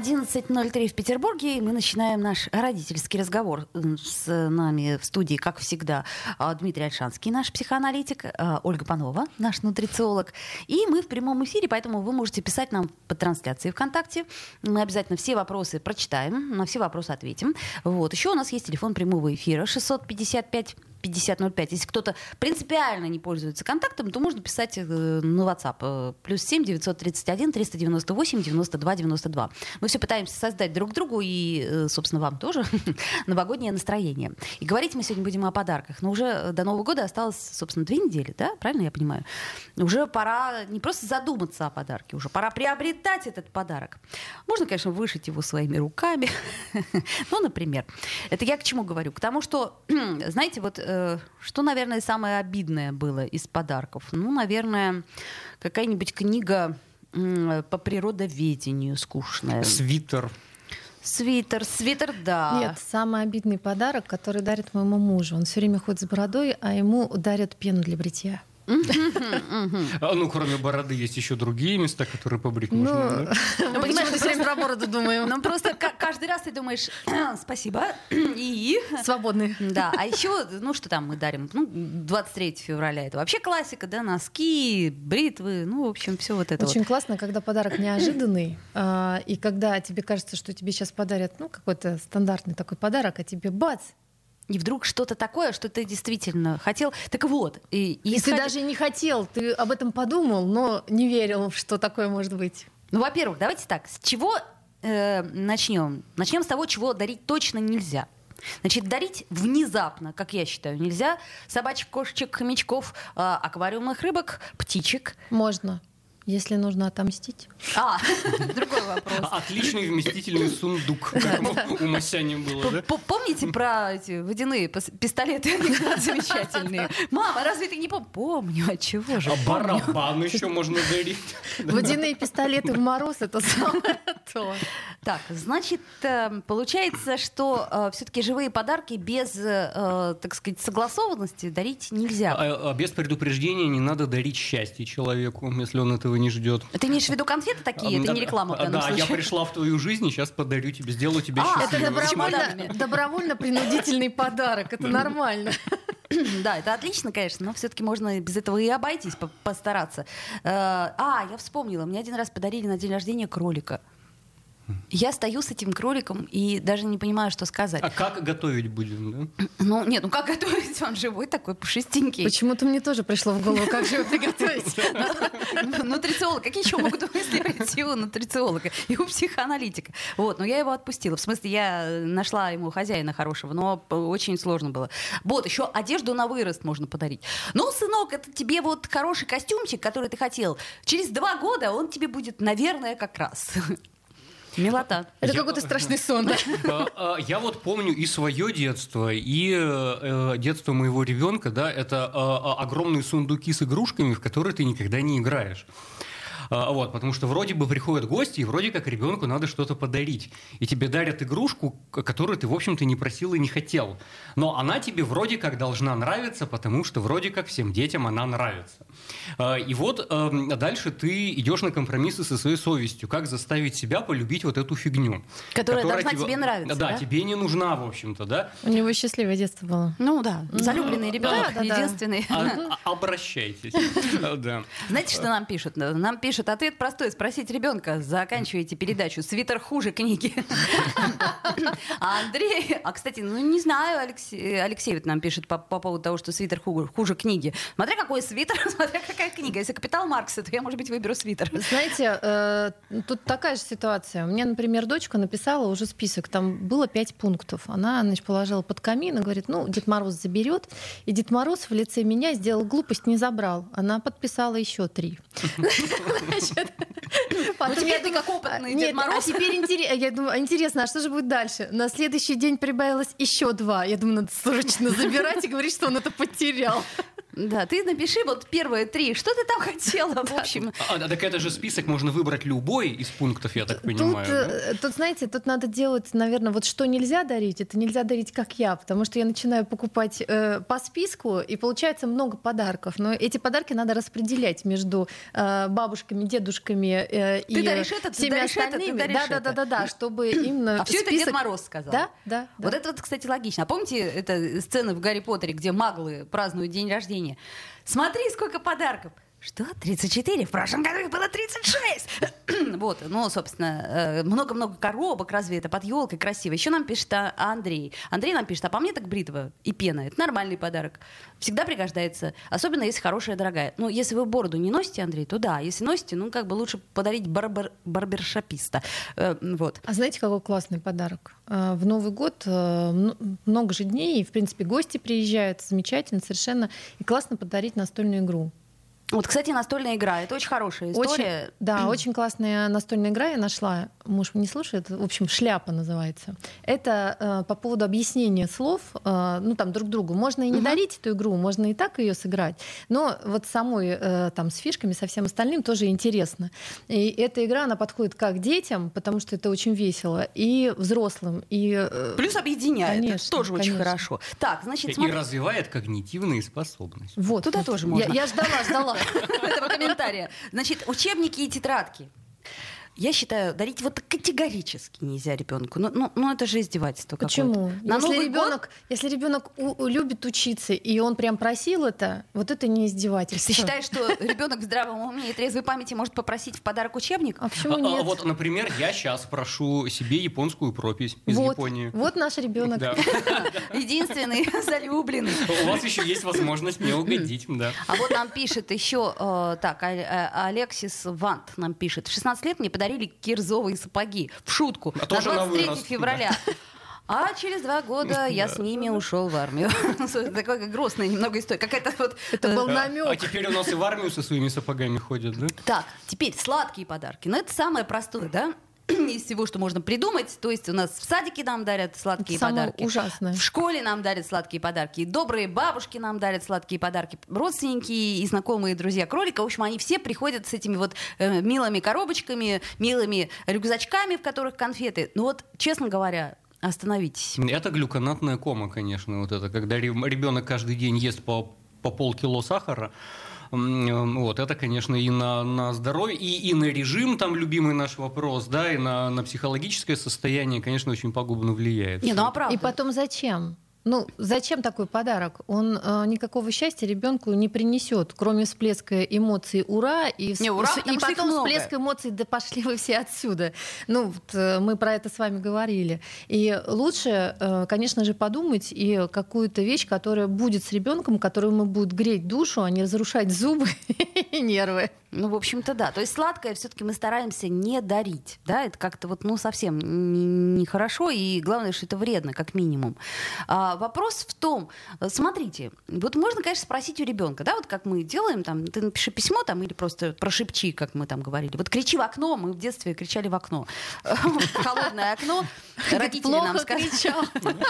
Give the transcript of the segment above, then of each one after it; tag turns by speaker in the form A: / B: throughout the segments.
A: 11.03 в Петербурге, и мы начинаем наш родительский разговор. С нами в студии, как всегда, а, Дмитрий Альшанский, наш психоаналитик, а, Ольга Панова, наш нутрициолог. И мы в прямом эфире, поэтому вы можете писать нам по трансляции ВКонтакте. Мы обязательно все вопросы прочитаем, на все вопросы ответим. Вот. Еще у нас есть телефон прямого эфира 655 5005. Если кто-то принципиально не пользуется контактом, то можно писать э, на WhatsApp. Э, плюс 7 931 398 92 92. Мы все пытаемся создать друг другу и, э, собственно, вам тоже новогоднее настроение. И говорить мы сегодня будем о подарках. Но уже до Нового года осталось, собственно, две недели, да? Правильно я понимаю? Уже пора не просто задуматься о подарке, уже пора приобретать этот подарок. Можно, конечно, вышить его своими руками. ну, например. Это я к чему говорю? К тому, что, знаете, вот Э, что, наверное, самое обидное было из подарков? Ну, наверное, какая-нибудь книга по природоведению скучная.
B: Свитер.
A: Свитер, свитер, да.
C: Нет, самый обидный подарок, который дарит моему мужу. Он все время ходит с бородой, а ему дарят пену для бритья.
B: А, ну, кроме бороды, есть еще другие места, которые побрить можно.
C: Ну, ну понимаешь, мы все время про бороду думаем.
A: Ну, просто каждый раз ты думаешь, спасибо, и...
C: Свободный.
A: Да, а еще, ну, что там мы дарим? Ну, 23 февраля, это вообще классика, да, носки, бритвы, ну, в общем, все вот это
C: Очень классно, когда подарок неожиданный, а, и когда тебе кажется, что тебе сейчас подарят, ну, какой-то стандартный такой подарок, а тебе бац,
A: и вдруг что-то такое, что ты действительно хотел. Так вот.
C: И, и исход... ты даже не хотел, ты об этом подумал, но не верил, что такое может быть.
A: Ну, во-первых, давайте так, с чего э, начнем? Начнем с того, чего дарить точно нельзя. Значит, дарить внезапно, как я считаю, нельзя собачек, кошечек, хомячков, э, аквариумных рыбок, птичек.
C: Можно. Если нужно отомстить.
A: А, другой вопрос.
B: Отличный вместительный сундук, как у Масяни было, да?
A: Помните про эти водяные пистолеты? замечательные. Мама, разве ты не? Помню, а чего же?
B: А барабан еще можно дарить.
C: Водяные пистолеты в мороз — это самое то.
A: Так, значит, э, получается, что э, все-таки живые подарки без, э, так сказать, согласованности дарить нельзя.
B: А, а без предупреждения не надо дарить счастье человеку, если он этого не ждет.
A: Ты имеешь в виду конфеты такие? Это не реклама в
B: данном Да, я пришла в твою жизнь, и сейчас подарю тебе, сделаю тебе а,
C: счастливым. Это добровольно, добровольно-принудительный подарок, это нормально.
A: Да, это отлично, конечно, но все-таки можно без этого и обойтись, постараться. А, я вспомнила, мне один раз подарили на день рождения кролика. Я стою с этим кроликом и даже не понимаю, что сказать.
B: А как готовить будем,
A: да? Ну, нет, ну как готовить? Он живой такой, пушистенький.
C: Почему-то мне тоже пришло в голову, как же его приготовить.
A: Нутрициолог. Какие еще могут мысли прийти у нутрициолога и у психоаналитика? Вот, но я его отпустила. В смысле, я нашла ему хозяина хорошего, но очень сложно было. Вот, еще одежду на вырост можно подарить. Ну, сынок, это тебе вот хороший костюмчик, который ты хотел. Через два года он тебе будет, наверное, как раз. Милота.
C: Это какой-то страшный сон, да?
B: А, а, я вот помню и свое детство, и э, детство моего ребенка, да, это а, огромные сундуки с игрушками, в которые ты никогда не играешь. Вот, потому что вроде бы приходят гости, и вроде как ребенку надо что-то подарить. И тебе дарят игрушку, которую ты, в общем-то, не просил и не хотел. Но она тебе вроде как должна нравиться, потому что вроде как всем детям она нравится. А, и вот эм, дальше ты идешь на компромиссы со своей совестью. Как заставить себя полюбить вот эту фигню?
A: Которая, которая должна тебе, тебе нравиться,
B: да, да? тебе не нужна, в общем-то, да?
C: У него счастливое детство было.
A: Ну да, залюбленный ребенок, единственный.
B: А, обращайтесь.
A: Знаете, что нам пишут? Нам пишут пишет, ответ простой. Спросить ребенка, заканчиваете передачу. Свитер хуже книги. А Андрей, а, кстати, ну не знаю, Алексей, Алексей вот нам пишет по, по поводу того, что свитер хуже, хуже книги. Смотря какой свитер, смотря какая книга. Если «Капитал Маркса», то я, может быть, выберу свитер.
C: Знаете, э, тут такая же ситуация. У меня, например, дочка написала уже список. Там было пять пунктов. Она, значит, положила под камин и говорит, ну, Дед Мороз заберет. И Дед Мороз в лице меня сделал глупость, не забрал. Она подписала еще три.
A: Значит, потом ну, теперь ты как опытный Дед Мороз.
C: А теперь интерес, я думаю, интересно, а что же будет дальше? Следующий день прибавилось еще два. Я думаю, надо срочно забирать и говорить, что он это потерял.
A: Да, ты напиши вот первые три, что ты там хотела, в общем.
B: А, а, так это же список можно выбрать любой из пунктов, я так понимаю.
C: Тут, да? тут, знаете, тут надо делать, наверное, вот что нельзя дарить, это нельзя дарить как я, потому что я начинаю покупать э, по списку, и получается много подарков. Но эти подарки надо распределять между э, бабушками, дедушками э,
A: ты и даришь это, всеми ты остальными. Это, ты
C: да, да, да, да, да, чтобы именно.
A: А все это Дед Мороз сказал.
C: Да, да.
A: Вот это вот, кстати, логично. А помните эта сцена в Гарри Поттере, где маглы празднуют день рождения? Смотри, сколько подарков. Что? 34? В прошлом году их было 36! вот, ну, собственно, э, много-много коробок, разве это под елкой красиво. Еще нам пишет а, Андрей. Андрей нам пишет, а по мне так бритва и пена. Это нормальный подарок. Всегда пригождается. Особенно, если хорошая, дорогая. Ну, если вы бороду не носите, Андрей, то да. Если носите, ну, как бы лучше подарить барбер, барбершописта. Э, вот.
C: А знаете, какой классный подарок? Э, в Новый год много же дней, и, в принципе, гости приезжают. Замечательно совершенно. И классно подарить настольную игру.
A: Вот, кстати, настольная игра. Это очень хорошая история.
C: Очень, да, очень классная настольная игра я нашла. Муж не слушает. В общем, шляпа называется. Это э, по поводу объяснения слов, э, ну там друг другу. Можно и не угу. дарить эту игру, можно и так ее сыграть. Но вот самой э, там с фишками, со всем остальным тоже интересно. И эта игра, она подходит как детям, потому что это очень весело, и взрослым. И,
A: э, Плюс объединяет. Конечно, это тоже конечно. очень хорошо. Так, значит,
B: смотри... И развивает когнитивные способности.
A: Вот, туда тоже можно. Я, я ждала, ждала. этого комментария. Значит, учебники и тетрадки. Я считаю, дарить вот категорически нельзя ребенку. Ну, ну, ну это же издевательство
C: Почему?
A: На
C: если ребенок, год... если ребенок у, любит учиться и он прям просил это, вот это не издевательство.
A: Ты считаешь, что ребенок в здравом уме и трезвой памяти может попросить в подарок учебник?
C: А почему а, нет?
B: А, вот, например, я сейчас прошу себе японскую пропись из
C: вот,
B: Японии.
C: Вот наш ребенок.
A: Единственный залюбленный.
B: У вас еще есть возможность мне угодить, да.
A: А вот нам пишет еще э, так э, Алексис Вант нам пишет: 16 лет мне подарили подарили кирзовые сапоги. В шутку. А на 23 на февраля. А через два года я с ними ушел в армию. Такое грустная немного история. Какая-то вот...
C: Это был э, намек.
B: А теперь у нас и в армию со своими сапогами ходят, да?
A: Так, теперь сладкие подарки. Ну, это самое простое, да? из всего, что можно придумать. То есть у нас в садике нам дарят сладкие
C: Это
A: подарки.
C: Ужасное.
A: В школе нам дарят сладкие подарки. Добрые бабушки нам дарят сладкие подарки. Родственники и знакомые друзья кролика. В общем, они все приходят с этими вот э, милыми коробочками, милыми рюкзачками, в которых конфеты. Ну вот, честно говоря, Остановитесь.
B: Это глюконатная кома, конечно, вот это, когда ребенок каждый день ест по, по полкило сахара, вот, это, конечно, и на, на здоровье, и, и на режим, там, любимый наш вопрос, да, и на, на психологическое состояние, конечно, очень пагубно влияет.
A: Не, ну а правда.
C: И потом зачем? Ну, зачем такой подарок? Он э, никакого счастья ребенку не принесет, кроме всплеска эмоций ура и,
A: не, ура,
C: и потом всплеск эмоций, да пошли вы все отсюда. Ну, вот, э, мы про это с вами говорили. И лучше, э, конечно же, подумать и какую-то вещь, которая будет с ребенком, которая ему будет греть душу, а не разрушать зубы и нервы.
A: Ну, в общем-то, да. То есть сладкое все-таки мы стараемся не дарить. Да, это как-то вот, ну, совсем нехорошо, не и главное, что это вредно, как минимум. А, вопрос в том, смотрите, вот можно, конечно, спросить у ребенка, да, вот как мы делаем, там, ты напиши письмо там или просто прошепчи, как мы там говорили. Вот кричи в окно, мы в детстве кричали в окно. Холодное окно. Родители нам сказали.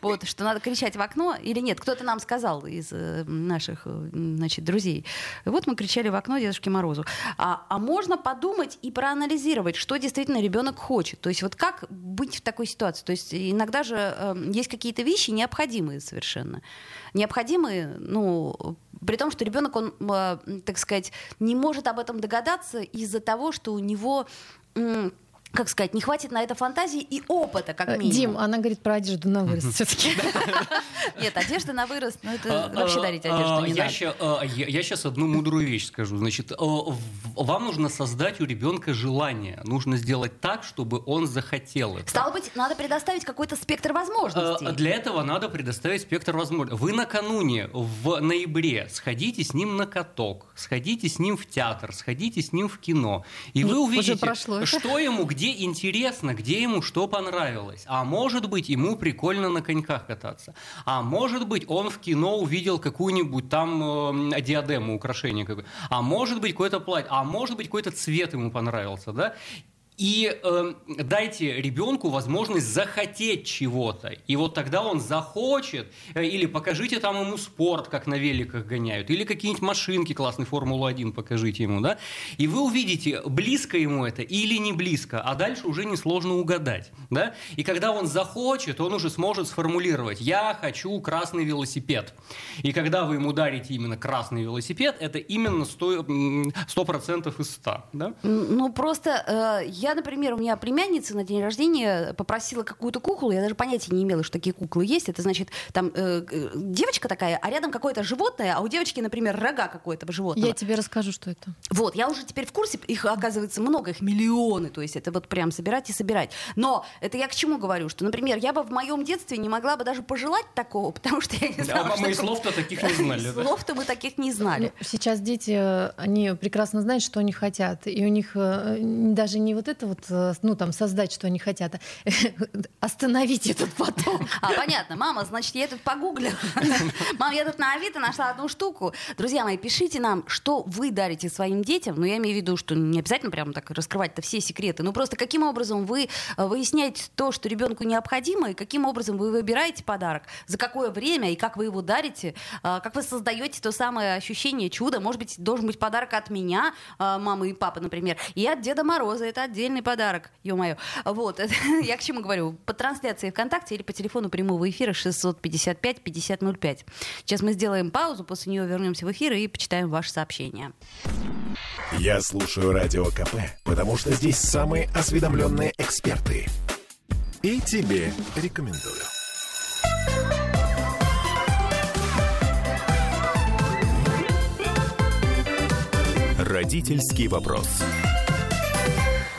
A: Вот, что надо кричать в окно или нет. Кто-то нам сказал из э, наших, э, значит, друзей. Вот мы кричали в окно дедушке Морозу. А, а можно подумать и проанализировать, что действительно ребенок хочет. То есть вот как быть в такой ситуации. То есть иногда же э, есть какие-то вещи необходимые совершенно. Необходимые, ну, при том, что ребенок, он, э, так сказать, не может об этом догадаться из-за того, что у него как сказать, не хватит на это фантазии и опыта, как э, минимум.
C: Дим, она говорит про одежду на вырост все-таки.
A: Нет, одежда на вырост, ну это а, вообще дарить а, одежду не
B: надо. Я сейчас одну мудрую вещь скажу. Значит, вам нужно создать у ребенка желание. Нужно сделать так, чтобы он захотел это.
A: Стало быть, надо предоставить какой-то спектр возможностей.
B: Для этого надо предоставить спектр возможностей. Вы накануне в ноябре сходите с ним на каток, сходите с ним в театр, сходите с ним в кино, и вы увидите, что ему где где интересно, где ему что понравилось. А может быть, ему прикольно на коньках кататься. А может быть, он в кино увидел какую-нибудь там э, диадему, украшение какое. А может быть, какое-то платье. А может быть, какой-то цвет ему понравился, да? И э, дайте ребенку возможность захотеть чего-то. И вот тогда он захочет, э, или покажите там ему спорт, как на великах гоняют, или какие-нибудь машинки классные, Формулу-1 покажите ему, да, и вы увидите, близко ему это или не близко, а дальше уже несложно угадать, да, и когда он захочет, он уже сможет сформулировать, я хочу красный велосипед, и когда вы ему дарите именно красный велосипед, это именно 100%, 100% из 100, да?
A: Ну, просто э, я, например, у меня племянница на день рождения попросила какую-то куклу, я даже понятия не имела, что такие куклы есть. Это значит, там э, э девочка такая, а рядом какое-то животное, а у девочки, например, рога какое-то животное.
C: Я тебе расскажу, что это.
A: Вот, я уже теперь в курсе, их оказывается много, их миллионы, то есть это вот прям собирать и собирать. Но это я к чему говорю, что, например, я бы в моем детстве не могла бы даже пожелать такого, потому что я не знала,
B: да,
A: мы
B: и слов-то таких не знали.
A: Слов-то мы таких не знали.
C: Ну, сейчас дети, они прекрасно знают, что они хотят, и у них э, даже не вот это это вот, э, ну, там, создать, что они хотят, а остановить этот потом.
A: А, понятно. Мама, значит, я тут погуглила. Мама, я тут на Авито нашла одну штуку. Друзья мои, пишите нам, что вы дарите своим детям. Ну, я имею в виду, что не обязательно прямо так раскрывать-то все секреты. Ну, просто каким образом вы э, выясняете то, что ребенку необходимо, и каким образом вы выбираете подарок, за какое время и как вы его дарите, а, как вы создаете то самое ощущение чуда. Может быть, должен быть подарок от меня, мамы и папы, например, и от Деда Мороза. Это отдельно отдельный подарок, ё-моё. Вот, я к чему говорю? По трансляции ВКонтакте или по телефону прямого эфира 655-5005. Сейчас мы сделаем паузу, после нее вернемся в эфир и почитаем ваши сообщения.
D: Я слушаю Радио КП, потому что здесь самые осведомленные эксперты. И тебе рекомендую. Родительский вопрос.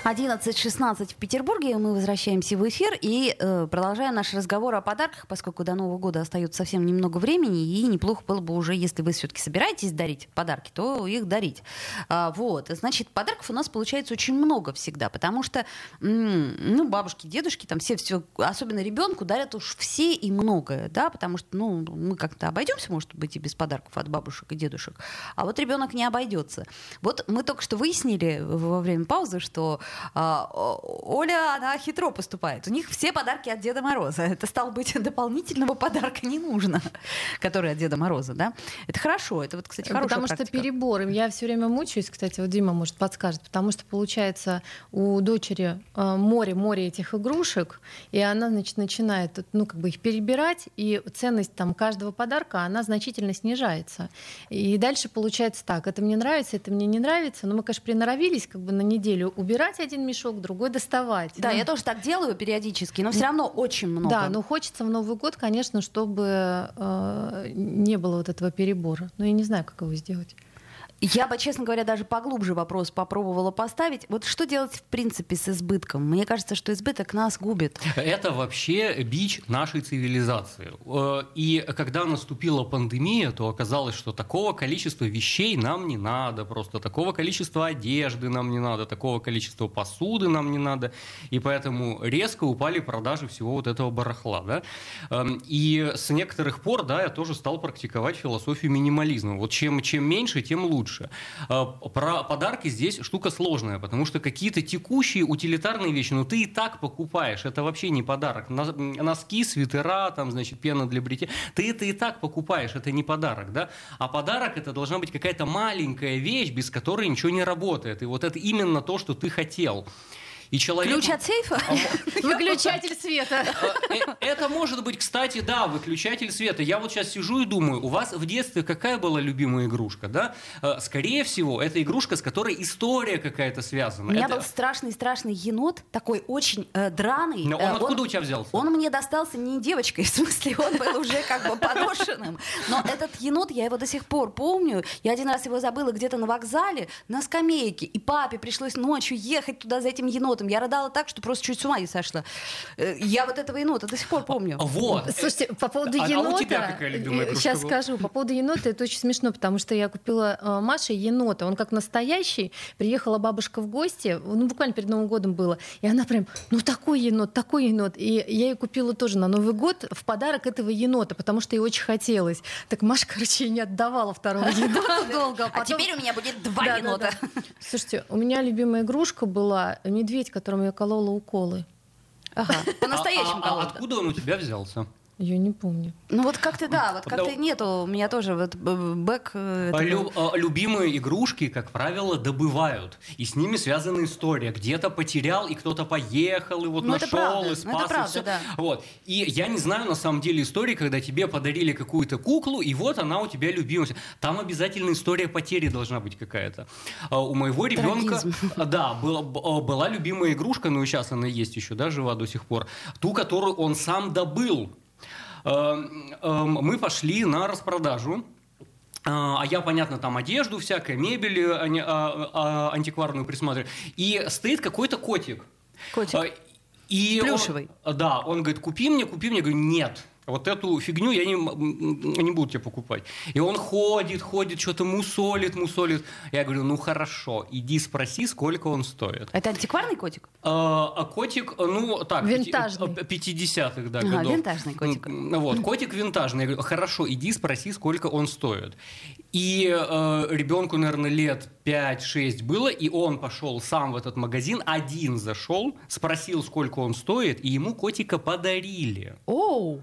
A: 11.16 в Петербурге. Мы возвращаемся в эфир и э, продолжаем наш разговор о подарках, поскольку до Нового года остается совсем немного времени, и неплохо было бы уже, если вы все-таки собираетесь дарить подарки, то их дарить. А, вот. Значит, подарков у нас получается очень много всегда, потому что, ну, бабушки, дедушки, там все, все, особенно ребенку, дарят уж все и многое, да, потому что, ну, мы как-то обойдемся, может быть, и без подарков от бабушек и дедушек, а вот ребенок не обойдется. Вот мы только что выяснили во время паузы, что Оля, она хитро поступает. У них все подарки от Деда Мороза. Это, стало быть, дополнительного подарка не нужно, который от Деда Мороза, да? Это хорошо, это вот, кстати, хорошая
C: Потому
A: практика.
C: что перебор. Я все время мучаюсь, кстати, вот Дима, может, подскажет, потому что, получается, у дочери море-море этих игрушек, и она, значит, начинает, ну, как бы их перебирать, и ценность там каждого подарка, она значительно снижается. И дальше получается так, это мне нравится, это мне не нравится, но мы, конечно, приноровились как бы на неделю убирать один мешок, другой доставать.
A: Да, ну, я тоже так делаю периодически, но все равно очень много.
C: Да, но хочется в Новый год, конечно, чтобы э, не было вот этого перебора. Но я не знаю, как его сделать.
A: Я бы, честно говоря, даже поглубже вопрос попробовала поставить. Вот что делать в принципе с избытком? Мне кажется, что избыток нас губит.
B: Это вообще бич нашей цивилизации. Э, и когда наступила пандемия, то оказалось, что такого количества вещей нам не надо, просто такого количества одежды нам не надо, такого количества посуды нам не надо. И поэтому резко упали продажи всего вот этого барахла. Да? Эм, и с некоторых пор да, я тоже стал практиковать философию минимализма. Вот чем, чем меньше, тем лучше лучше. А, про подарки здесь штука сложная, потому что какие-то текущие утилитарные вещи, ну ты и так покупаешь, это вообще не подарок. Носки, свитера, там, значит, пена для бритья, ты это и так покупаешь, это не подарок, да? А подарок это должна быть какая-то маленькая вещь, без которой ничего не работает. И вот это именно то, что ты хотел.
A: И человек... Ключ от сейфа? А
C: выключатель света.
B: А, э, это может быть, кстати, да, выключатель света. Я вот сейчас сижу и думаю, у вас в детстве какая была любимая игрушка, да? Э, скорее всего, это игрушка, с которой история какая-то связана.
A: У меня был страшный-страшный енот, такой очень э, драный.
B: Он откуда у тебя взялся?
A: Он мне достался не девочкой, в смысле, он был уже как бы поношенным. Но этот енот, я его до сих пор помню. Я один раз его забыла где-то на вокзале, на скамейке. И папе пришлось ночью ехать туда за этим енотом енотом. Я рыдала так, что просто чуть с ума не сошла. Э, я вот этого енота до сих пор помню.
B: Вот.
C: Слушайте, по поводу а, енота... А у тебя какая любимая игрушка Сейчас была? скажу. По поводу енота это очень смешно, потому что я купила э, Маше енота. Он как настоящий. Приехала бабушка в гости, ну, буквально перед Новым годом было. И она прям, ну, такой енот, такой енот. И я ей купила тоже на Новый год в подарок этого енота, потому что ей очень хотелось. Так Маша, короче, не отдавала второго енота долго.
A: А, а теперь у меня будет два енота.
C: Слушайте, у меня любимая игрушка была медведь медведь, которому я колола уколы.
A: Ага, по-настоящему
B: А- а- а. Откуда он у тебя взялся?
C: Я не помню.
A: Ну вот как-то да, вот как-то
B: Да.
A: нету у меня тоже вот бэк. э,
B: лю- а, любимые игрушки, как правило, добывают. И с ними связана история. Где-то потерял, и кто-то поехал, и вот
A: Ну, это
B: нашел,
A: правда,
B: и
A: ну,
B: спас,
A: это
B: и
A: правда,
B: всё.
A: да.
B: Вот. И я не знаю, на самом деле, истории, когда тебе подарили какую-то куклу, и вот она у тебя любимая. Там обязательно история потери должна быть какая-то. А У моего ребенка,
A: Трагизм.
B: да, была, была любимая игрушка, ну и сейчас она есть еще, да, жива до сих пор. Ту, которую он сам добыл. Эм, эм, Мы пошли на распродажу. А а я, понятно, там одежду всякое, мебель э, а- а- антикварную присматриваю. И стоит какой-то котик.
A: Котик.
B: А, И он-
A: Плюшевый.
B: да, он говорит, купи мне, купи мне. Я говорю, нет. Вот эту фигню я не, не буду тебе покупать. И он ходит, ходит, что-то мусолит, мусолит. Я говорю, ну хорошо, иди спроси, сколько он стоит.
A: Это антикварный котик?
B: А, а котик, ну так,
C: Винтажный.
B: пяти- 50-х да,
A: Ага,
B: годов.
A: винтажный котик.
B: Вот, котик винтажный. Я говорю, хорошо, иди спроси, сколько он стоит. И э, ребенку, наверное, лет 5-6 было, и он пошел сам в этот магазин, один зашел, спросил, сколько он стоит, и ему котика подарили.
A: Оу!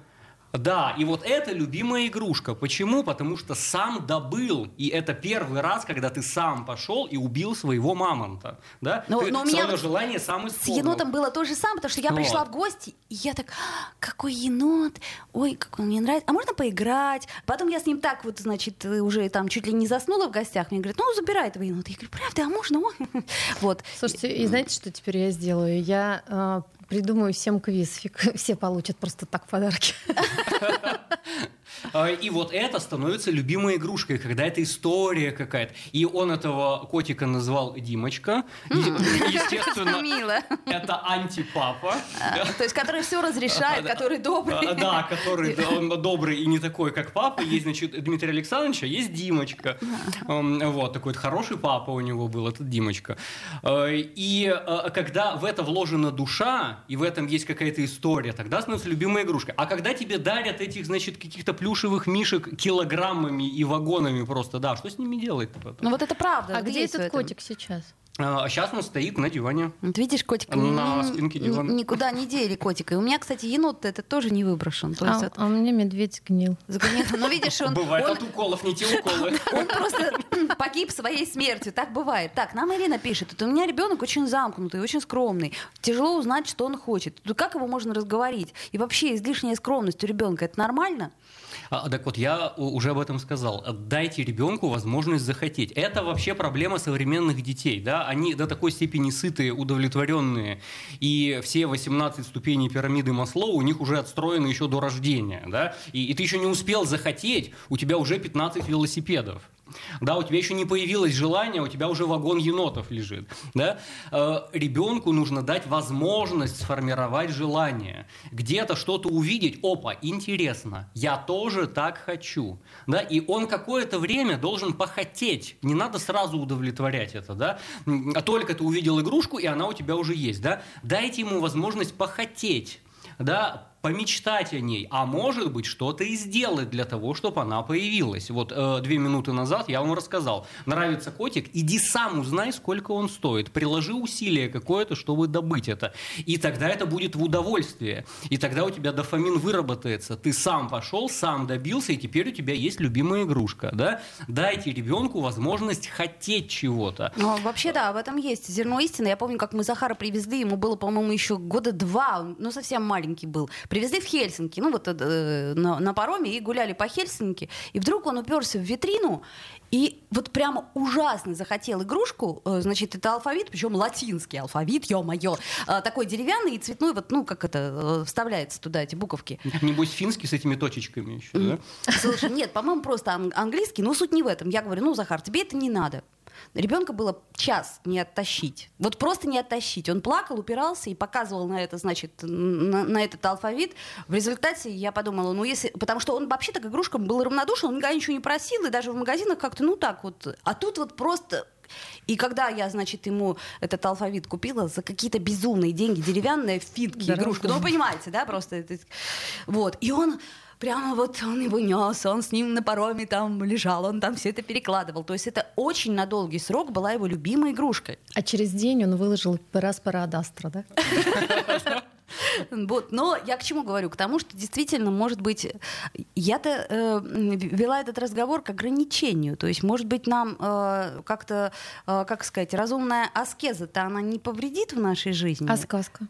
B: Да, и вот это любимая игрушка. Почему? Потому что сам добыл. И это первый раз, когда ты сам пошел и убил своего мамонта. Да?
A: Но-
B: ты
A: но у меня
B: свое
A: вот
B: желание сам
A: С
B: исполнил.
A: енотом было то же самое, потому что я
B: Вот.
A: пришла в гости, и я так, «А, какой енот, ой, как он мне нравится, а можно поиграть? Потом я с ним так вот, значит, уже там чуть ли не заснула в гостях, мне говорят, ну, забирай этого енота. Я говорю, правда, а можно? Ой». Вот.
C: Слушайте, и знаете, что теперь я сделаю? Я э, придумаю всем квиз. Фиг- Все получат просто так подарки.
B: А, И вот это становится любимой игрушкой, когда это история какая-то. И он этого котика назвал Димочка. Естественно,
A: Мило.
B: это антипапа.
A: А, То есть, который все разрешает, который добрый.
B: А, Да, который он добрый и не такой, как папа. Есть, значит, Дмитрий Александрович, а есть Димочка. Вот, такой хороший папа у него был, этот Димочка. И когда в это вложена душа, и в этом есть какая-то история, тогда становится любимой игрушкой. А когда тебе дарят этих, значит, каких-то плюшевых мишек килограммами и вагонами просто, да, что с ними делать потом?
A: Ну вот это правда.
C: А где этот
A: это?
C: котик сейчас?
B: А сейчас он стоит на диване.
A: Вот видишь, котик
B: На
A: м,
B: спинке
A: н-
B: дивана.
A: никуда не дели котика. И у меня, кстати, енот это тоже не выброшен. То есть
C: А,
A: это
C: а у меня медведь гнил.
A: загонят. Но видишь, он,
B: Бывает
A: он-
B: от уколов, не те уколы.
A: Он просто погиб своей смертью. Так бывает. Так, нам Ирина пишет. Это у меня ребенок очень замкнутый, очень скромный. Тяжело узнать, что он хочет. Ну, как его можно разговорить? И вообще излишняя скромность у ребенка это нормально?
B: А, так вот, я уже об этом сказал. Дайте ребенку возможность захотеть. Это вообще проблема современных детей. Да? Они до такой степени сытые, удовлетворенные. И все 18 ступеней пирамиды Маслоу у них уже отстроены еще до рождения. Да? И, и ты еще не успел захотеть, у тебя уже 15 велосипедов. Да, у тебя еще не появилось желание, у тебя уже вагон енотов лежит. Да? Э, ребенку нужно дать возможность сформировать желание. Где-то что-то увидеть, опа, интересно, я тоже так хочу. Да? И он какое-то время должен похотеть. Не надо сразу удовлетворять это. Да? А только ты увидел игрушку, и она у тебя уже есть. Да? Дайте ему возможность похотеть. Да, помечтать о ней, а может быть что-то и сделать для того, чтобы она появилась. Вот э, две минуты назад я вам рассказал. Нравится котик, иди сам узнай, сколько он стоит. Приложи усилие какое-то, чтобы добыть это. И тогда это будет в удовольствие. И тогда у тебя дофамин выработается. Ты сам пошел, сам добился, и теперь у тебя есть любимая игрушка. Да? Дайте ребенку возможность хотеть чего-то.
A: Ну, вообще, да, в этом есть зерно истины. Я помню, как мы Захара привезли, ему было, по-моему, еще года два, ну, совсем маленький был. Привезли в Хельсинки, ну, вот э, на, на пароме, и гуляли по Хельсинки. И вдруг он уперся в витрину, и вот прямо ужасно захотел игрушку, э, значит, это алфавит, причем латинский алфавит, ё-моё, э, такой деревянный и цветной, вот, ну, как это, э, вставляется туда эти буковки.
B: Небось финский с этими точечками еще, да?
A: Слушай, нет, по-моему, просто ан- английский, но суть не в этом. Я говорю, ну, Захар, тебе это не надо. Ребенка было час не оттащить. Вот просто не оттащить. Он плакал, упирался и показывал на это, значит, на, на этот алфавит. В результате я подумала, ну если... Потому что он вообще-то к игрушкам был равнодушен, он никогда ничего не просил, и даже в магазинах как-то, ну так вот. А тут вот просто... И когда я, значит, ему этот алфавит купила за какие-то безумные деньги, деревянная финки
C: Дорогой.
A: игрушка, ну вы понимаете, да, просто это... Вот. И он прямо вот он его нес, он с ним на пароме там лежал, он там все это перекладывал. То есть это очень на долгий срок была его любимой игрушкой.
C: А через день он выложил раз Парадастра, да?
A: Вот. Но я к чему говорю? К тому, что действительно, может быть, я-то э, вела этот разговор к ограничению. То есть, может быть, нам э, как-то, э, как сказать, разумная аскеза-то она не повредит в нашей жизни.
C: А сказка?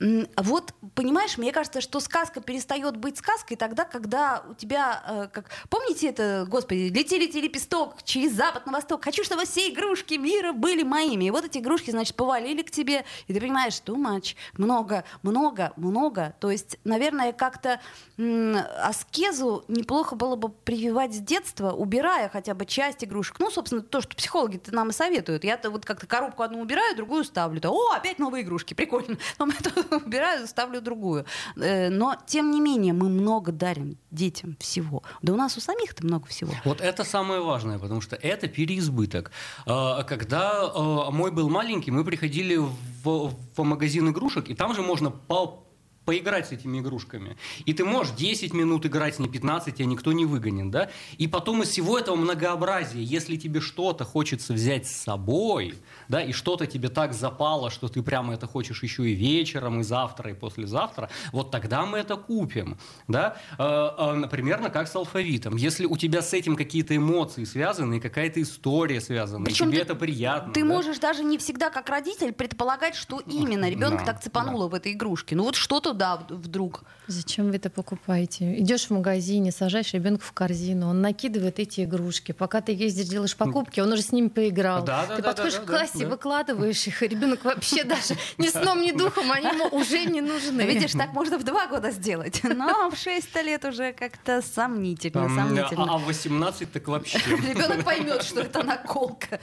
A: Вот, понимаешь, мне кажется, что сказка перестает быть сказкой тогда, когда у тебя, э, как, помните это, господи, лети, лети, лепесток через запад на восток, хочу, чтобы все игрушки мира были моими. И вот эти игрушки, значит, повалили к тебе, и ты понимаешь, too much, много, много, много. То есть, наверное, как-то м- аскезу неплохо было бы прививать с детства, убирая хотя бы часть игрушек. Ну, собственно, то, что психологи-то нам и советуют. Я-то вот как-то коробку одну убираю, другую ставлю. То, О, опять новые игрушки, прикольно. Но убираю, ставлю другую. Э, но, тем не менее, мы много дарим детям всего. Да у нас у самих-то много всего.
B: Вот это самое важное, потому что это переизбыток. А, когда а, мой был маленький, мы приходили в, в магазин игрушек, и там же можно по поиграть с этими игрушками. И ты можешь 10 минут играть, не 15, тебя никто не выгонит, да? И потом из всего этого многообразия, если тебе что-то хочется взять с собой, да, и что-то тебе так запало, что ты прямо это хочешь еще и вечером, и завтра, и послезавтра, вот тогда мы это купим, да? Э, примерно как с алфавитом. Если у тебя с этим какие-то эмоции связаны, какая-то история связана, Причем тебе ты, это приятно.
A: Ты да? можешь даже не всегда как родитель предполагать, что именно ребенок да, так цепануло да. в этой игрушке. Ну вот что-то да, вдруг.
C: Зачем вы это покупаете? Идешь в магазине, сажаешь ребенка в корзину, он накидывает эти игрушки. Пока ты ездишь, делаешь покупки, он уже с ними поиграл. Да, да, ты да, подходишь да, к кассе, да, выкладываешь их, и ребенок вообще даже ни сном, ни духом, они ему уже не нужны.
A: Видишь, так можно в два года сделать. Но в 6 лет уже как-то сомнительно. сомнительно.
B: А в 18 так вообще.
A: Ребенок поймет, что это наколка.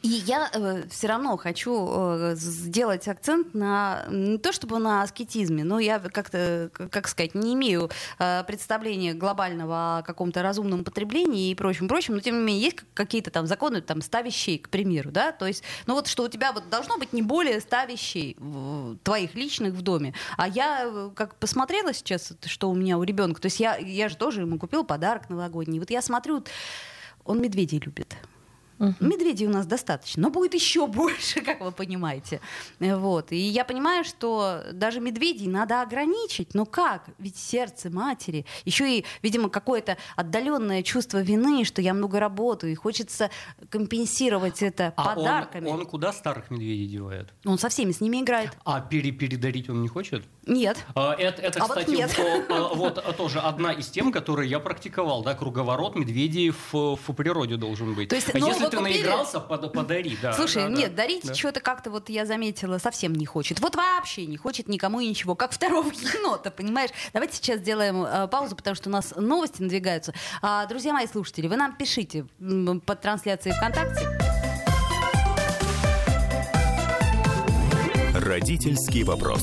A: И я э, все равно хочу э, сделать акцент на не то чтобы на аскетизме, но я как-то, как сказать, не имею э, представления глобального о каком-то разумном потреблении и прочем, прочем, но тем не менее есть какие-то там законы, там 100 вещей, к примеру, да, то есть, ну вот что у тебя вот должно быть не более 100 вещей твоих личных в доме, а я э, как посмотрела сейчас, что у меня у ребенка, то есть я, я же тоже ему купила подарок новогодний, вот я смотрю, он медведей любит. Угу. Медведей у нас достаточно, но будет еще больше, как вы понимаете. Вот. И я понимаю, что даже медведей надо ограничить. Но как? Ведь сердце матери. Еще и, видимо, какое-то отдаленное чувство вины, что я много работаю, и хочется компенсировать это а подарками.
B: Он, он куда старых медведей девает?
A: Он со всеми с ними играет.
B: А пере передарить он не хочет?
A: Нет.
B: А, это, это а кстати, вот, нет. А, вот а, тоже одна из тем, которые я практиковал. Да, круговорот медведей в, в природе должен быть. То есть, а ну, если ты купили... наигрался, под, подари. Да,
A: Слушай,
B: да,
A: нет, дарить да. что-то как-то вот я заметила совсем не хочет. Вот вообще не хочет никому ничего. Как второго енота, понимаешь? Давайте сейчас сделаем э, паузу, потому что у нас новости надвигаются. А, друзья мои слушатели, вы нам пишите под трансляцией ВКонтакте.
D: Родительский вопрос.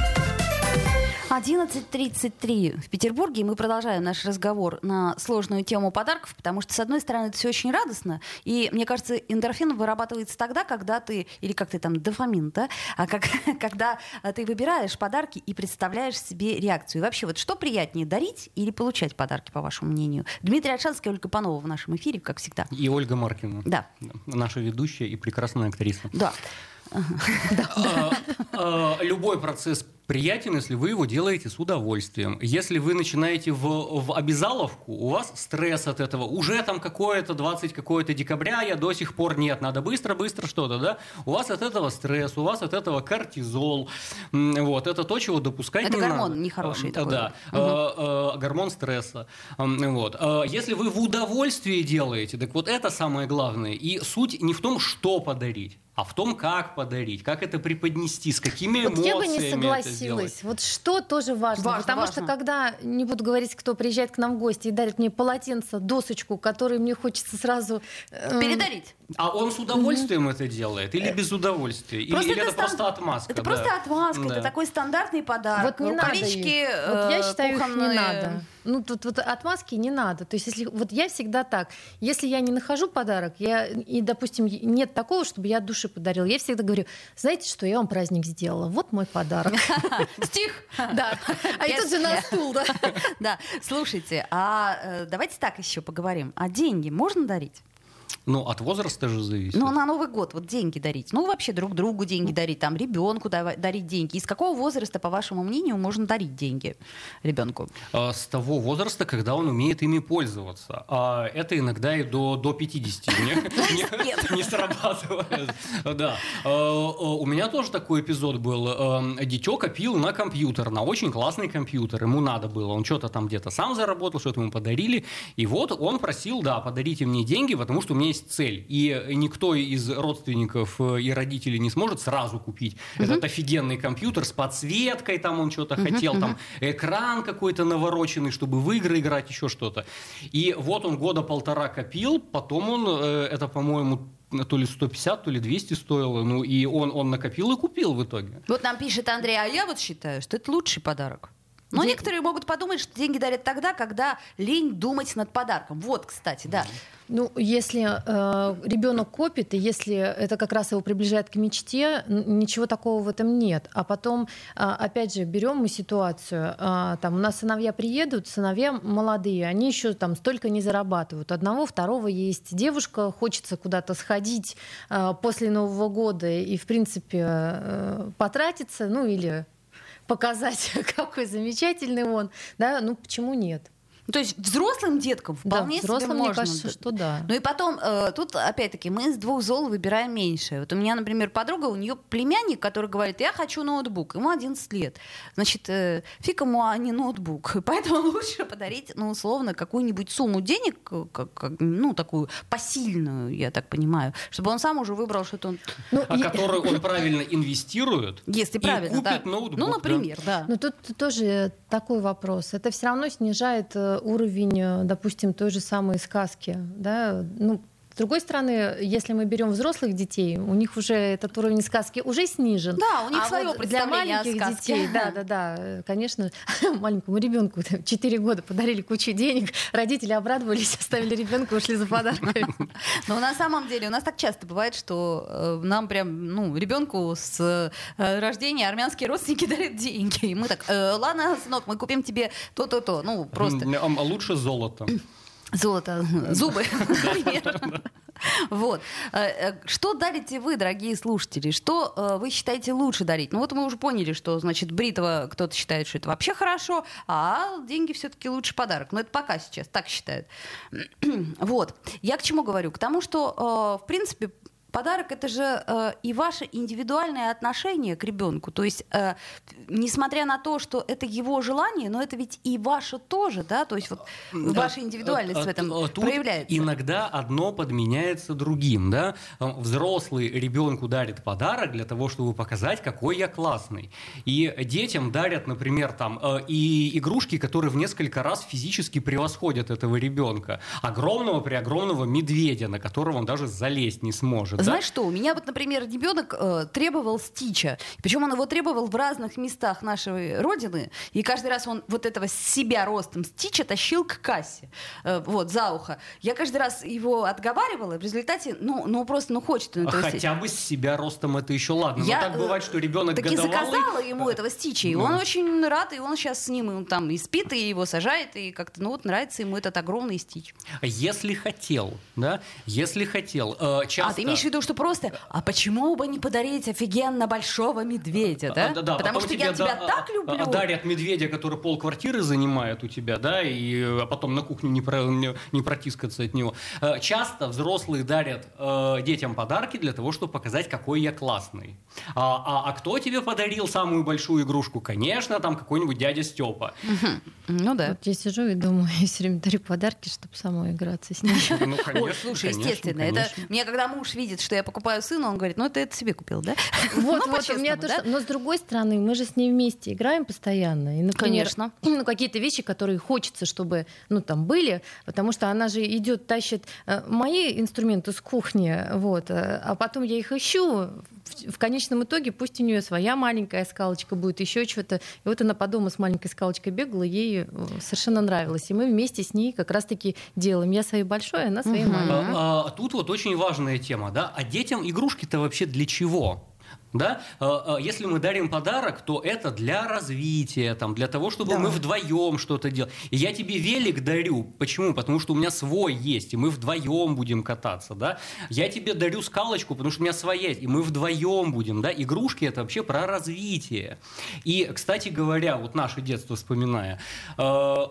A: 11.33 в Петербурге, и мы продолжаем наш разговор на сложную тему подарков, потому что, с одной стороны, это все очень радостно, и, мне кажется, эндорфин вырабатывается тогда, когда ты, или как ты там, дофамин, да, а как, когда ты выбираешь подарки и представляешь себе реакцию. И вообще, вот что приятнее, дарить или получать подарки, по вашему мнению? Дмитрий Альшанский и Ольга Панова в нашем эфире, как всегда.
B: И Ольга Маркина.
A: Да.
B: Наша ведущая и прекрасная актриса.
A: Да.
B: А, а, любой процесс приятен, если вы его делаете с удовольствием. Если вы начинаете в, в обязаловку, у вас стресс от этого. Уже там какое-то 20 какое-то декабря, я до сих пор нет, надо быстро-быстро что-то, да? У вас от этого стресс, у вас от этого кортизол. Вот, это то, чего допускать
A: это
B: не
A: гормон
B: надо.
A: нехороший такой.
B: Да, угу. гормон стресса. Вот. Если вы в удовольствии делаете, так вот это самое главное. И суть не в том, что подарить а в том, как подарить, как это преподнести, с какими
C: вот
B: эмоциями
C: я бы не
B: это
C: согласилась. Вот что тоже важно.
A: Важно,
C: потому
A: важно.
C: что когда, не буду говорить, кто приезжает к нам в гости и дарит мне полотенце, досочку, которую мне хочется сразу... эм,
A: Передарить.
B: А он с удовольствием это делает или без удовольствия? Или, или это
A: стан-
B: просто отмазка?
A: Это
B: да?
A: просто отмазка,
B: Да.
A: это такой стандартный подарок.
C: Вот не надо
A: Рукавички,
C: их.
A: э,
C: Вот я считаю, их не
A: кухонные.
C: надо. Ну, тут вот отмазки не надо. То есть, если вот я всегда так. Если я не нахожу подарок, я, и, допустим, нет такого, чтобы я от души подарила, я всегда говорю, знаете что, я вам праздник сделала, вот мой подарок.
A: Стих.
C: Да. А и тут же на стул, да.
A: Да, слушайте, а э, давайте так еще поговорим. А деньги можно дарить?
B: Ну, от возраста же зависит.
A: Ну, на Новый год вот деньги дарить. Ну, вообще друг другу деньги дарить, там, ребенку дарить деньги. Из какого возраста, по вашему мнению, можно дарить деньги ребенку?
B: А, С того возраста, когда он умеет ими пользоваться. А это иногда и до, до 50 не, срабатывает. Да. А, а, У меня тоже такой эпизод был. А, Дитё копил на компьютер, на очень классный компьютер. Ему надо было. Он что-то там где-то сам заработал, что-то ему подарили. И вот он просил, да, подарите мне деньги, потому что у меня есть цель. И никто из родственников э, и родителей не сможет сразу купить этот офигенный компьютер с подсветкой, там он что-то хотел, там экран какой-то навороченный, чтобы в игры играть, еще что-то. И вот он года полтора копил, потом он, э, это, по-моему, то ли 150, то ли 200 стоило, ну и он, он накопил и купил в итоге.
A: Вот нам пишет Андрей, а я вот считаю, что это лучший подарок. Но
C: Де-
A: некоторые могут подумать, что деньги дарят тогда, когда лень думать над подарком. Вот, кстати, да.
C: Ну, если э, ребенок копит, и если это как раз его приближает к мечте, ничего такого в этом нет. А потом, а, опять же, берем мы ситуацию, а, там у нас сыновья приедут, сыновья молодые, они еще там столько не зарабатывают. Одного, второго есть девушка, хочется куда-то сходить а, после Нового года и, в принципе, э, потратиться, ну или показать, какой замечательный он, да, ну почему нет?
A: Ну, То есть взрослым деткам
C: Да,
A: вполне себе
C: взрослым, мне
A: можно.
C: кажется, что да.
A: Ну и потом, э, тут опять-таки мы с двух зол выбираем меньшее. Вот у меня, например, подруга, у нее племянник, который говорит, я хочу ноутбук, ему 11 лет. Значит, э, фиг ему, а не ноутбук. Поэтому лучше подарить, ну, условно, какую-нибудь сумму денег, э, как, как, ну, такую посильную, я так понимаю, чтобы он сам уже выбрал, что-то он...
C: Ну,
B: А
C: е-
B: которую он правильно инвестирует
A: Если
B: и
A: правильно,
B: купит
A: да.
B: ноутбук.
A: Ну,
B: да.
A: например, да.
C: Ну тут тоже такой вопрос. Это все равно снижает э, уровень, э, допустим, той же самой сказки. Да? Ну, другой стороны, если мы берем взрослых детей, у них уже этот уровень сказки уже снижен.
A: Да, у них
C: А
A: свое
C: вот для
A: представление о
C: маленьких
A: сказке.
C: детей, да, да, да, э, конечно, маленькому ребенку 4 года подарили кучу денег, родители обрадовались, оставили ребенка, ушли за подарками.
A: Но на самом деле у нас так часто бывает, что э, нам прям, ну, ребенку с э, рождения армянские родственники дарят деньги. И мы так, «Э, ладно, сынок, мы купим тебе то-то-то. Ну, просто
B: А лучше золото.
A: Золото, зубы, например. Вот. Э, э, Что дарите вы, дорогие слушатели? Что э, вы считаете лучше дарить? Ну вот мы уже поняли, что, значит, бритва кто-то считает, что это вообще хорошо, а деньги все-таки лучше подарок. Но это пока сейчас так считают. Вот. Я к чему говорю? К тому, что, в принципе, Подарок это же э, и ваше индивидуальное отношение к ребенку. То есть, э, несмотря на то, что это его желание, но это ведь и ваше тоже, да? То есть вот ваша индивидуальность в этом
B: А,
A: проявляется.
B: Иногда одно подменяется другим, да. Э, Взрослый ребенку дарит подарок для того, чтобы показать, какой я классный. И детям дарят, например, там э, и игрушки, которые в несколько раз физически превосходят этого ребенка. Огромного при огромного медведя, на которого он даже залезть не сможет. Да.
A: Знаешь что, у меня вот, например, ребенок э, требовал стича. Причем он его требовал в разных местах нашей родины. И каждый раз он вот этого себя ростом стича тащил к кассе. Э, вот, за ухо. Я каждый раз его отговаривала. В результате, ну, ну просто, ну хочет он
B: А
A: этого стича.
B: Хотя бы с себя ростом это еще ладно.
A: Я,
B: Но так бывает,
A: э,
B: что ребенок
A: Так и
B: годовалый...
A: заказала ему этого стича, и
B: Ну.
A: он очень рад, и он сейчас с ним и он там и спит, и его сажает, и как-то, ну вот нравится ему этот огромный стич.
B: Если хотел, да, если хотел, э, часто...
A: А ты имеешь в виду, что просто, а почему бы не подарить офигенно большого медведя, да?
B: А, да,
A: Потому
B: потом
A: что я
B: тебе
A: тебя
B: да-
A: так
B: а-
A: люблю.
B: а- дарят медведя, который пол квартиры занимает у тебя, да, и а потом на кухню не, про- не, не протискаться от него. Э, Часто взрослые дарят э, детям подарки для того, чтобы показать, какой я классный. А, а- а кто тебе подарил самую большую игрушку? Конечно, там какой-нибудь дядя Степа.
A: Ну да.
C: Вот я сижу и думаю, я все время дарю подарки, чтобы самой играться с ней.
B: Ну,
A: Ой, слушай, естественно, это мне когда муж видит, видит, что я покупаю сыну, он говорит, ну это это себе купил, да?
C: Вот,
A: Ну,
C: вот, у меня тоже. Но с другой стороны, мы же с ней вместе играем постоянно. И, например,
A: Конечно.
C: ну, какие-то вещи, которые хочется, чтобы ну, там были, потому что она же идет, тащит э, мои инструменты с кухни, вот, э, а потом я их ищу. В, в конечном итоге пусть у нее своя маленькая скалочка будет, еще что-то. И вот она по дому с маленькой скалочкой бегала, ей э, совершенно нравилось. И мы вместе с ней как раз-таки делаем. Я своей большой, она своей
A: Мгм.
C: маленькой.
B: А, а, Тут вот очень важная тема, да, а детям игрушки-то вообще для чего? Да? А, а, Если мы дарим подарок, то это для развития, там, для того, чтобы
A: Да.
B: мы вдвоем что-то делали. И я тебе велик дарю. Почему? Потому что у меня свой есть, и мы вдвоем будем кататься. Да? Я тебе дарю скалочку, потому что у меня своя есть, и мы вдвоем будем. Да? Игрушки это вообще про развитие. И, кстати говоря, вот наше детство вспоминая, э,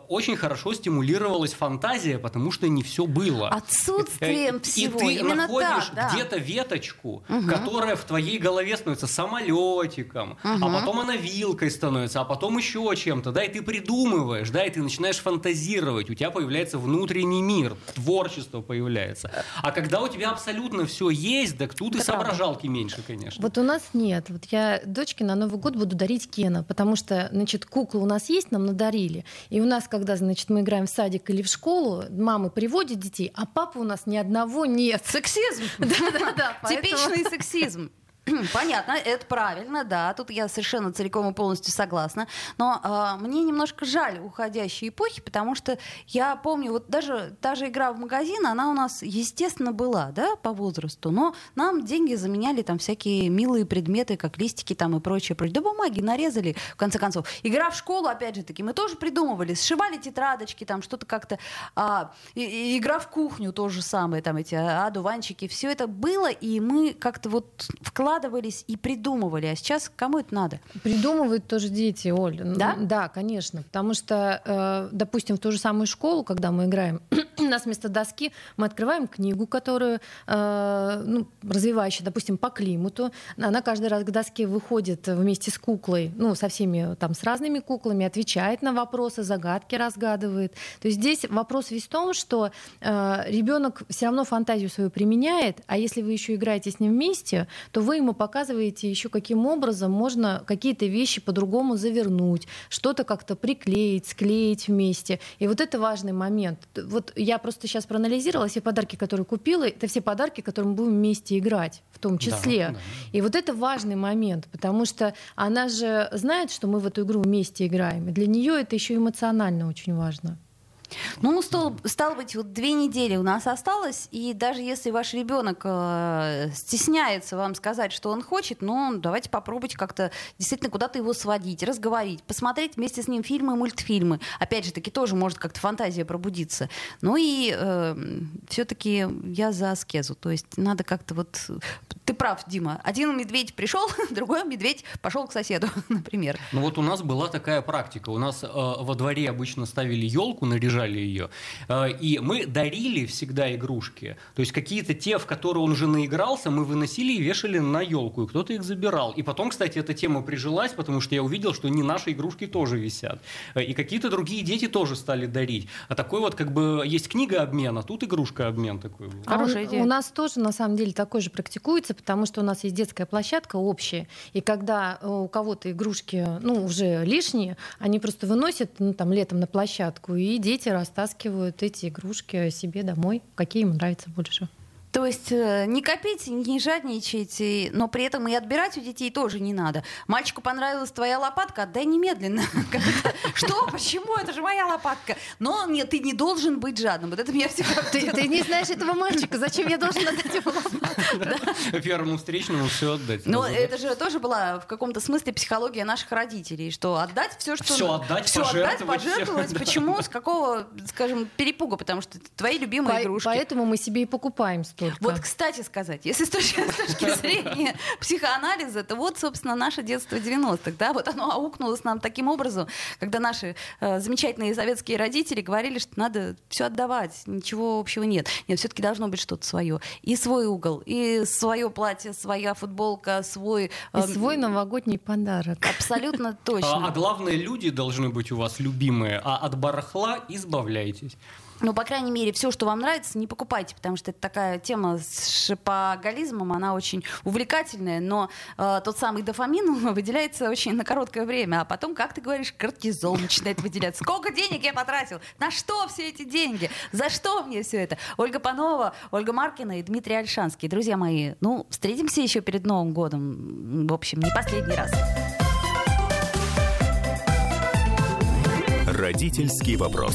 B: очень хорошо стимулировалась фантазия, потому что не все было.
A: Отсутствием
B: Э,
A: всего.
B: И ты
A: Именно
B: находишь
A: так, да.
B: где-то веточку, которая в твоей голове становится самолетиком, а потом она вилкой становится, а потом еще чем-то, да, и ты придумываешь, да, и ты начинаешь фантазировать, у тебя появляется внутренний мир, творчество появляется. А когда у тебя абсолютно все есть, так тут и
A: Это правда.
B: соображалки меньше, конечно.
C: Вот у нас нет. Вот я дочке на Новый год буду дарить Кена, потому что, значит, куклы у нас есть, нам надарили. И у нас, когда, значит, мы играем в садик или в школу, мамы приводят детей, а папы у нас ни одного нет.
A: Сексизм.
C: Да-да-да.
A: Типичный сексизм. Понятно, это правильно, да, тут я совершенно целиком и полностью согласна. Но а, мне немножко жаль уходящей эпохи, потому что я помню, вот даже та же игра в магазин, она у нас, естественно, была, да, по возрасту, но нам деньги заменяли там всякие милые предметы, как листики там и прочее, прочее. Да бумаги нарезали, в конце концов. Игра в школу, опять же таки, мы тоже придумывали, сшивали тетрадочки, там что-то как-то... а, и- игра в кухню, то же самое, там эти одуванчики, все это было, и мы как-то вот вкладывались и придумывали. А сейчас кому это надо?
C: Придумывают тоже дети, Оль.
A: Да?
C: Да, конечно. Потому что, э, допустим, в ту же самую школу, когда мы играем, у нас вместо доски мы открываем книгу, которую, э, ну, развивающая, допустим, по климату. Она каждый раз к доске выходит вместе с куклой, ну, со всеми, там, с разными куклами, отвечает на вопросы, загадки разгадывает. То есть здесь вопрос весь в том, что ребенок все равно фантазию свою применяет, а если вы еще играете с ним вместе, то вы ему показываете еще каким образом можно какие-то вещи по-другому завернуть, что-то как-то приклеить, склеить вместе. И вот это важный момент. Вот я просто сейчас проанализировала все подарки, которые купила, это все подарки, которые мы будем вместе играть, в том числе.
B: Да, да.
C: И вот это важный момент, потому что она же знает, что мы в эту игру вместе играем. И для нее это еще эмоционально очень важно.
A: Ну, стало, стало быть, вот две недели у нас осталось, и даже если ваш ребенок э, стесняется вам сказать, что он хочет, ну, давайте попробуйте как-то действительно куда-то его сводить, разговорить, посмотреть вместе с ним фильмы, мультфильмы. Опять же таки, тоже может как-то фантазия пробудиться. Ну и все-таки я за аскезу, то есть надо как-то вот... Ты прав, Дима. Один медведь пришел, другой медведь пошел к соседу, например.
B: Ну вот у нас была такая практика. У нас э, во дворе обычно ставили елку, наряжали ее, э, и мы дарили всегда игрушки. То есть какие-то те, в которые он уже наигрался, мы выносили и вешали на елку, и кто-то их забирал. И потом, кстати, эта тема прижилась, потому что я увидел, что не наши игрушки тоже висят. Э, И какие-то другие дети тоже стали дарить. А такой вот как бы есть книга обмена, тут игрушка обмен такой был.
C: А
A: Хорошая
C: у,
A: идея.
C: у нас тоже, на самом деле, такой же практикуется, потому что у нас есть детская площадка общая, и когда э, у кого-то игрушки, ну, уже лишние, они просто выносят, ну, там, летом на площадку, и дети растаскивают эти игрушки себе домой, какие им нравятся больше.
A: То есть э, не копите, не жадничайте, но при этом и отбирать у детей тоже не надо. Мальчику понравилась твоя лопатка, отдай немедленно. Что? Почему? Это же моя лопатка. Но нет, ты не должен быть жадным. Вот это меня всегда...
C: Ты, ты не знаешь этого мальчика, зачем я должен отдать ему лопатку?
B: Первому встречному все отдать.
A: Но это же тоже была в каком-то смысле психология наших родителей, что отдать все, что
B: Всё отдать,
A: всё отдать,
B: пожертвовать.
A: Почему? С какого, скажем, перепуга? Потому что твои любимые игрушки.
C: Поэтому мы себе и покупаем столько.
A: Вот, кстати сказать, если с точки, с точки зрения психоанализа, то вот, собственно, наше детство 90-х, да, вот оно аукнулось нам таким образом, когда наши э, замечательные советские родители говорили, что надо все отдавать, ничего общего нет. Нет, все-таки должно быть что-то свое. И свой угол, и свое платье, своя футболка, свой...
C: И
A: э,
C: свой новогодний подарок.
A: Абсолютно
B: А, а
A: точно.
B: главное, люди должны быть у вас любимые, а от барахла избавляйтесь.
A: Ну, по крайней мере, все, что вам нравится, не покупайте, потому что это такая тема с шипоголизмом, она очень увлекательная, но э, тот самый дофамин выделяется очень на короткое время, а потом, как ты говоришь, кортизол начинает выделяться. Сколько денег я потратил? На что все эти деньги? За что мне все это? Ольга Панова, Ольга Маркина и Дмитрий Альшанский. Друзья мои, ну, встретимся еще перед Новым годом. В общем, не последний раз.
D: Родительский вопрос.